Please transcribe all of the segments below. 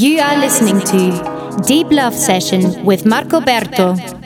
You are listening to Deep Love Session with Marco Berto.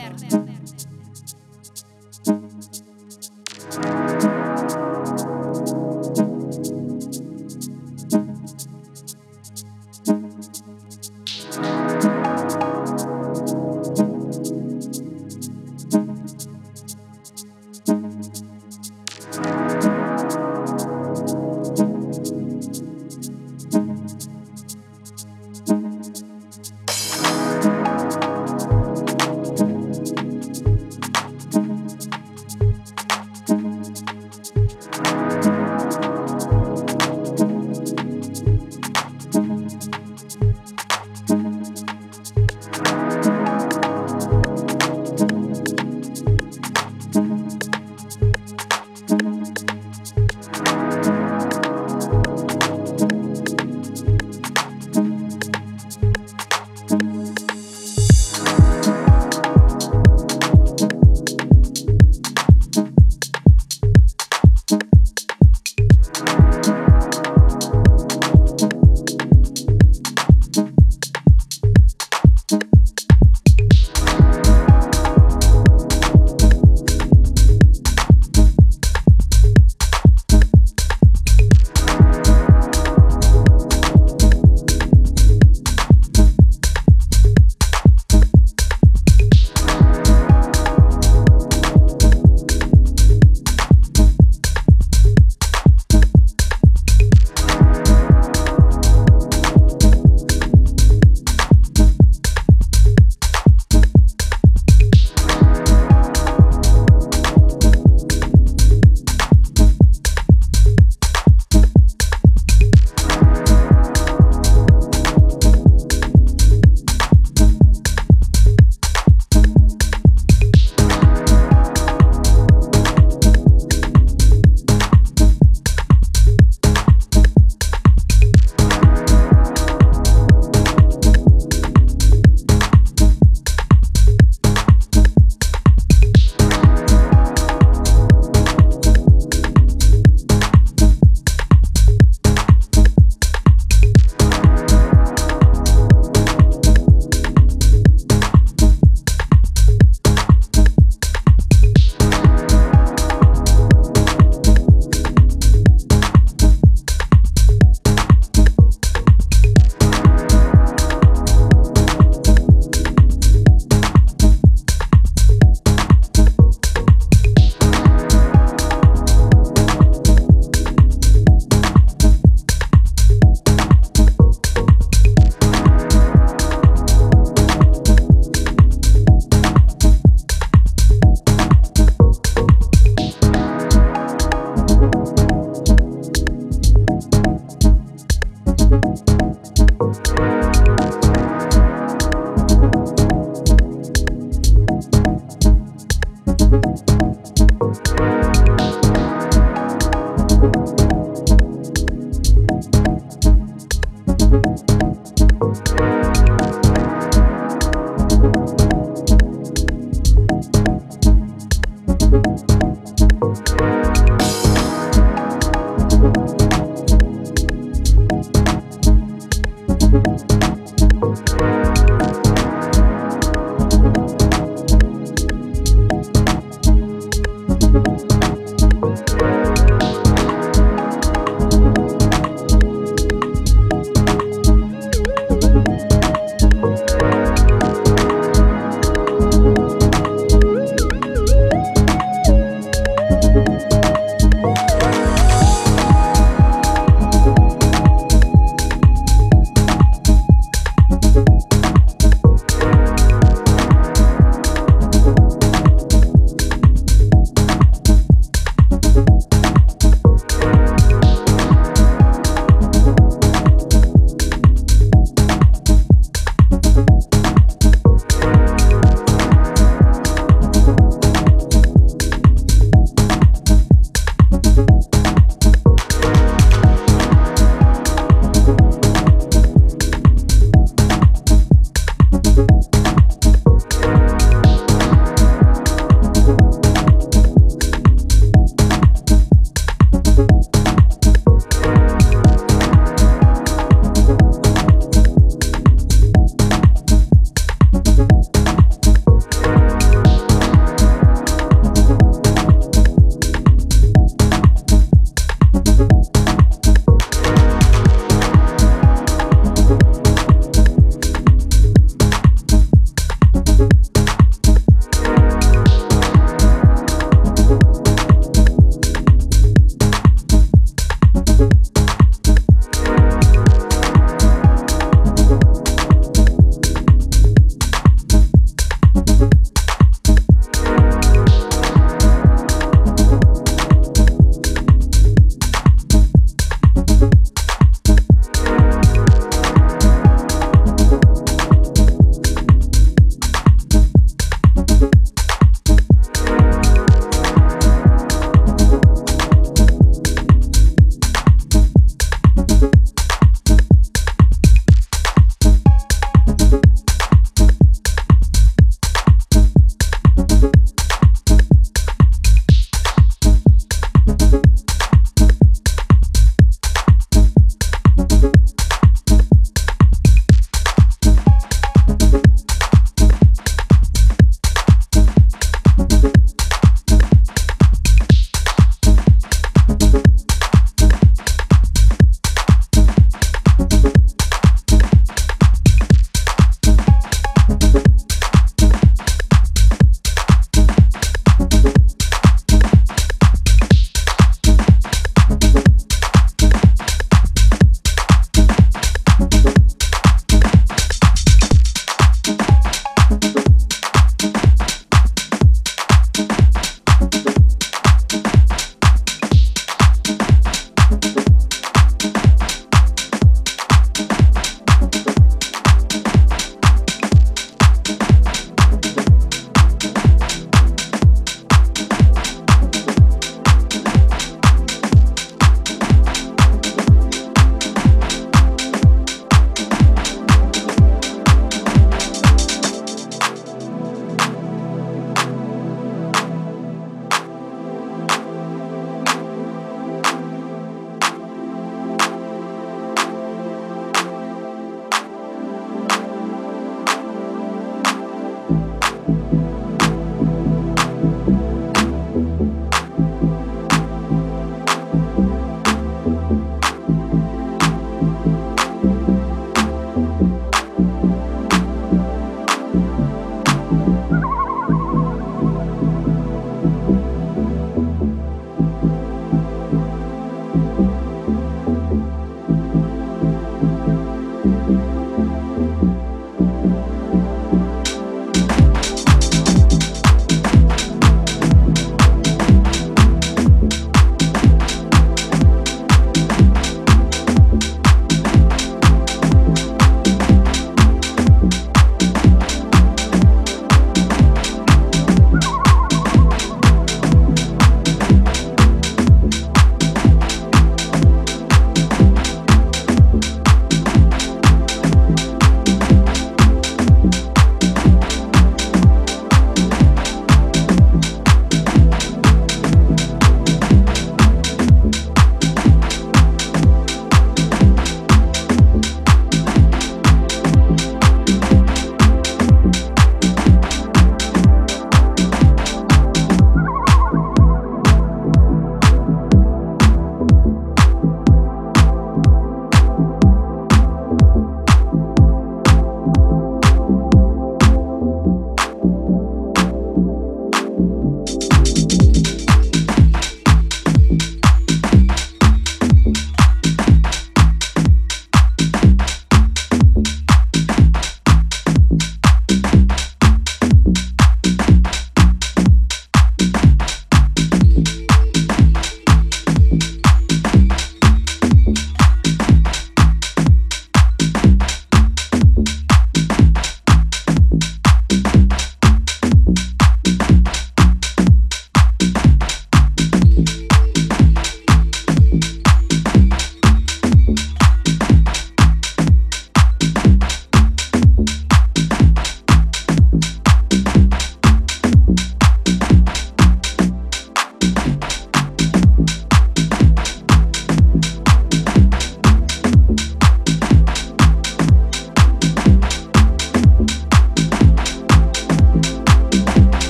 Thank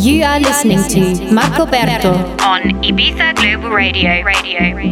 You are listening to Marco Berto on Ibiza Global Radio. Radio.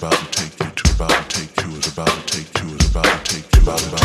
about to take you to about to take you is about to take you is about to take you about about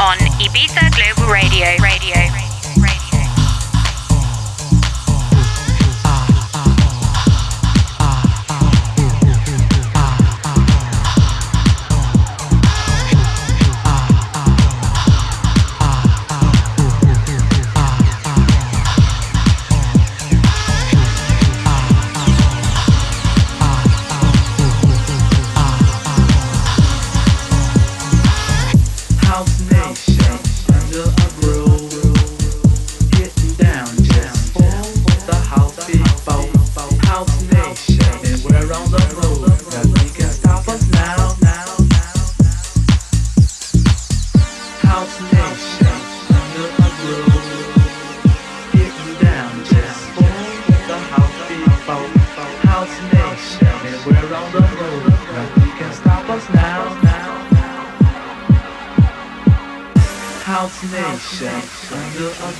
on Ibiza Global Radio. Radio.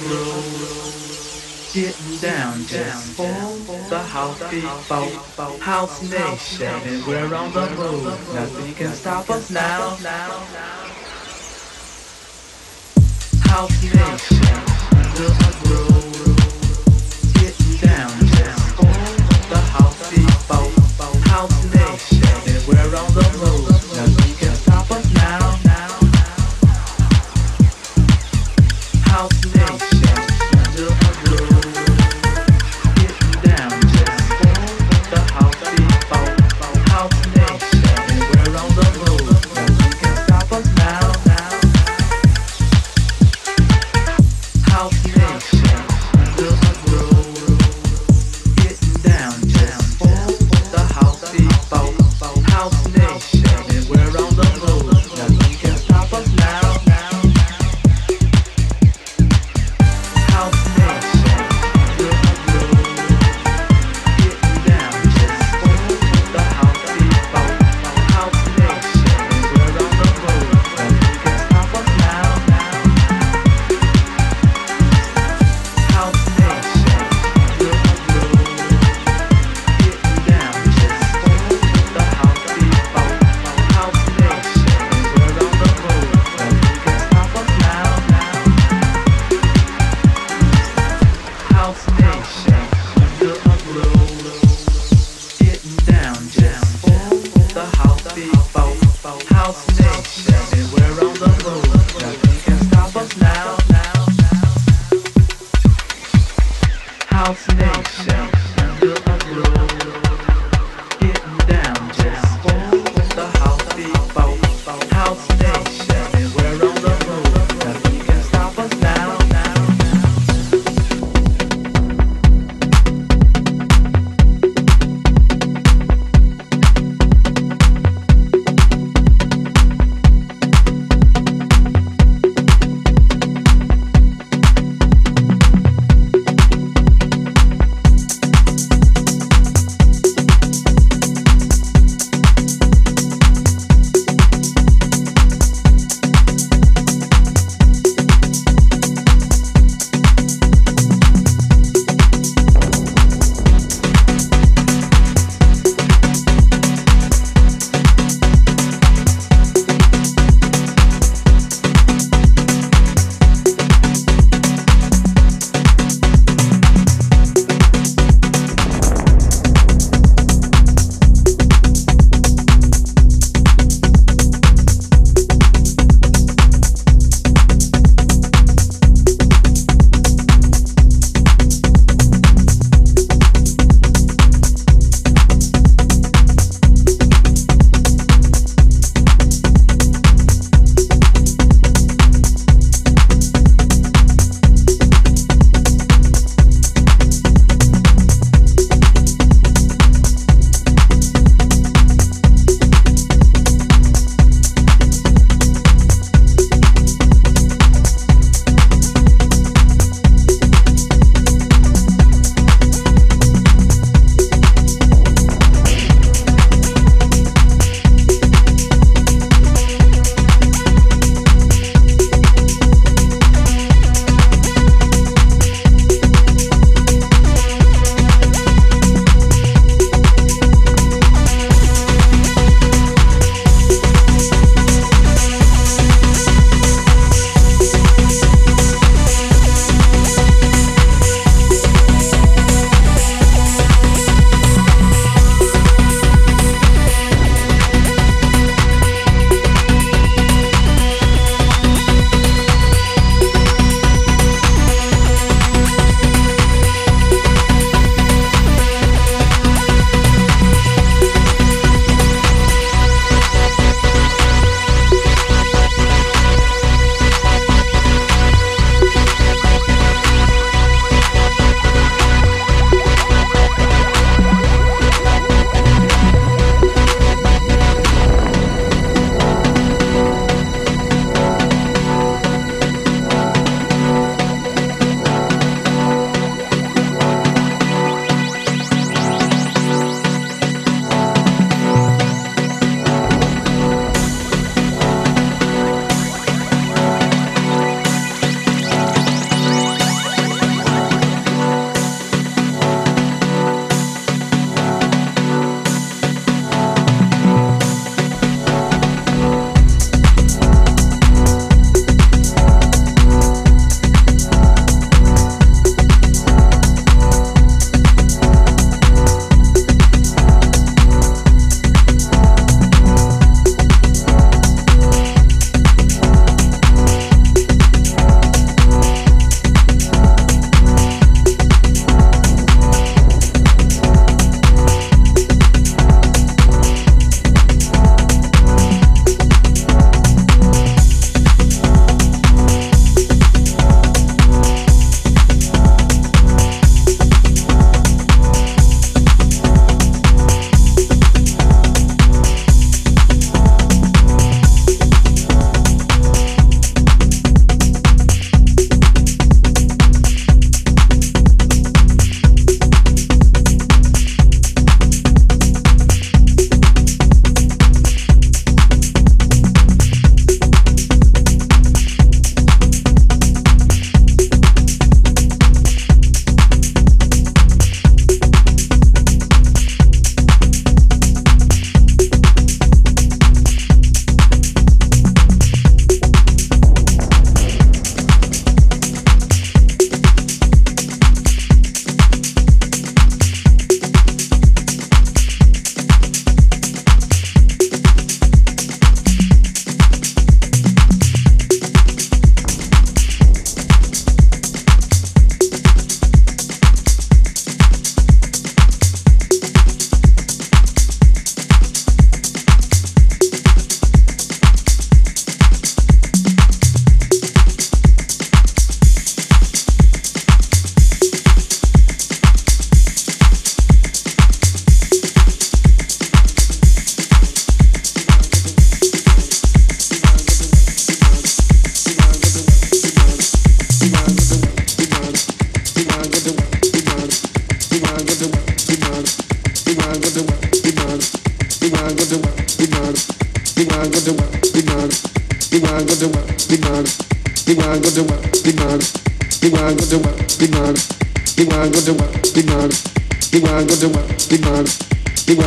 Get down, just form the house people, house nation, and we're on the move. Nothing can stop us now. House nation, under the grow. Get down, just form the house people, house nation, and we're on the move.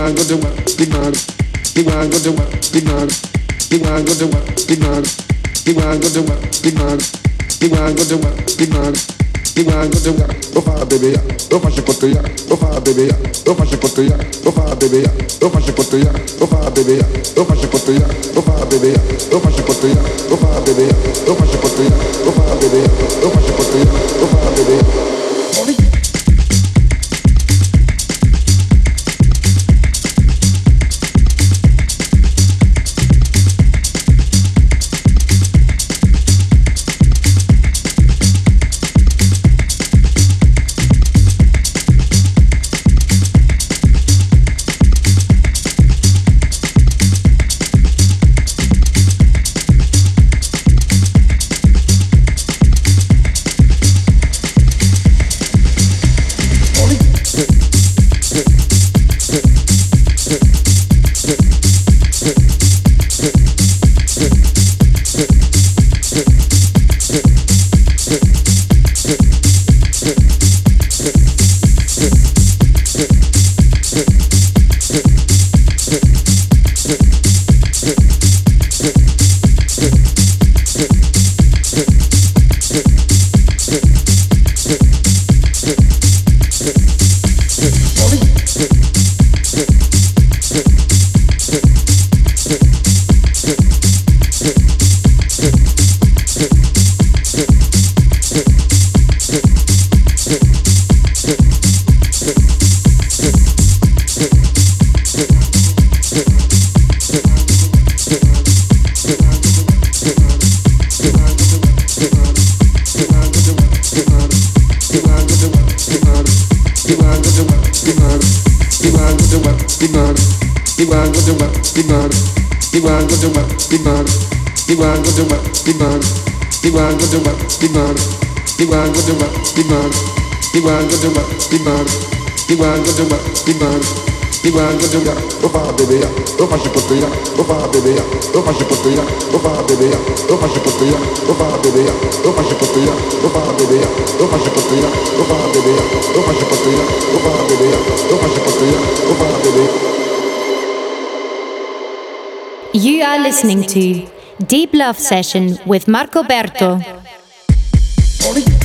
Rewind, go to work, rewind. Rewind, go to work, rewind. Rewind, go to work, rewind. Rewind, go to work, rewind. Rewind, go to work, rewind. Rewind go to ya, go far baby ya, go far she put to ya, go far baby ya, go far she put to ya, go far baby ya, go far she put to ya, go far baby ya, go far she put to ya, go far baby ya, go far she put to ya, go far baby ya, go far she put to ya, go far baby ya, go far she put to ya, go far baby ya. go big man. Go big man. Go put put put put put put put. You are listening to Deep Love Session with Marco Berto. Marco Berto.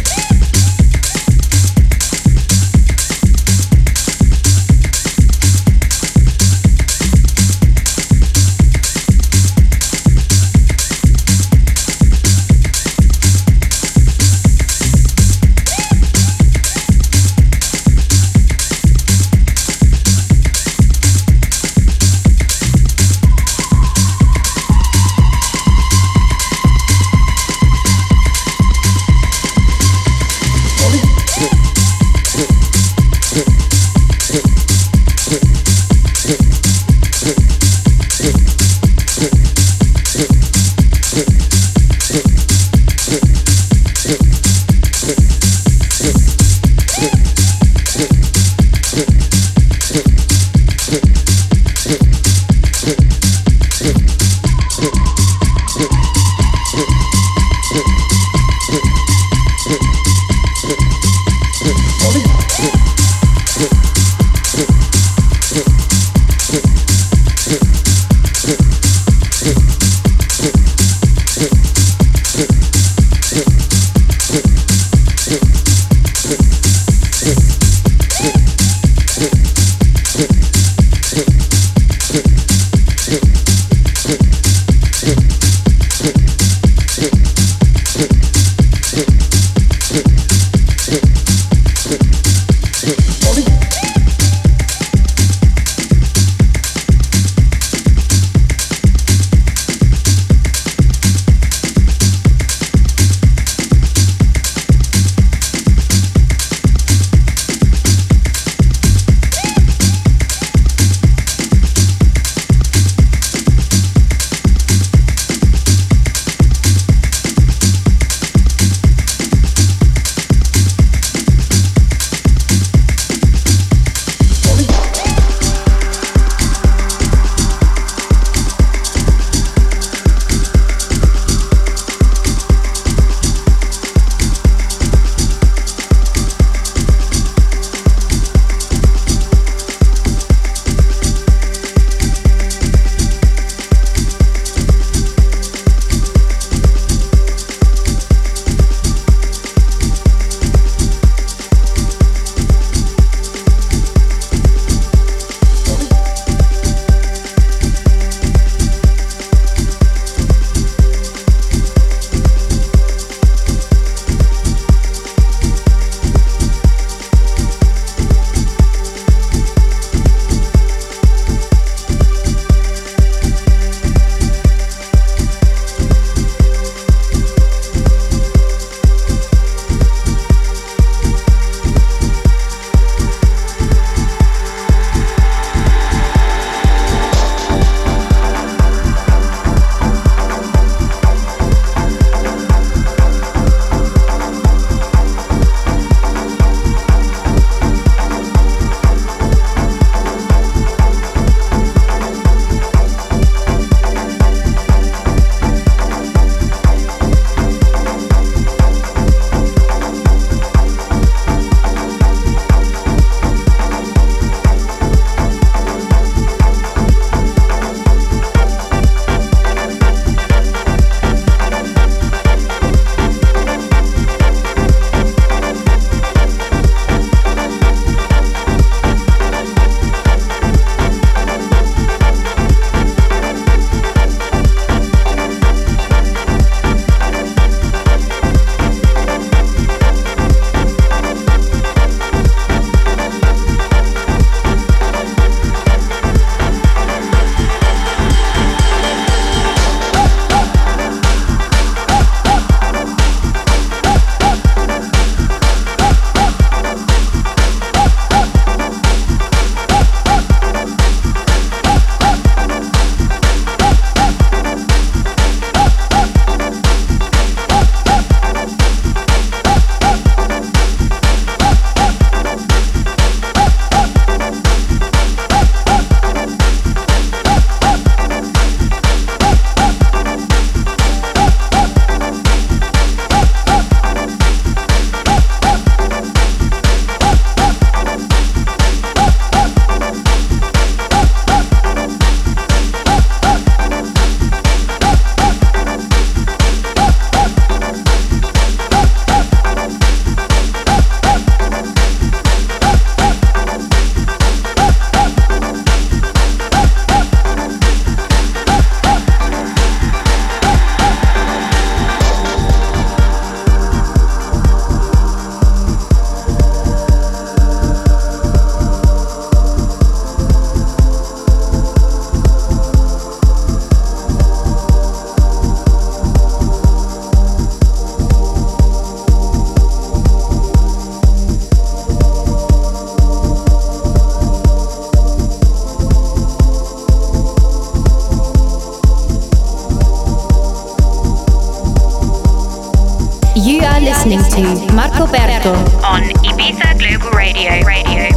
Marco Berto on Ibiza Global Radio. Radio.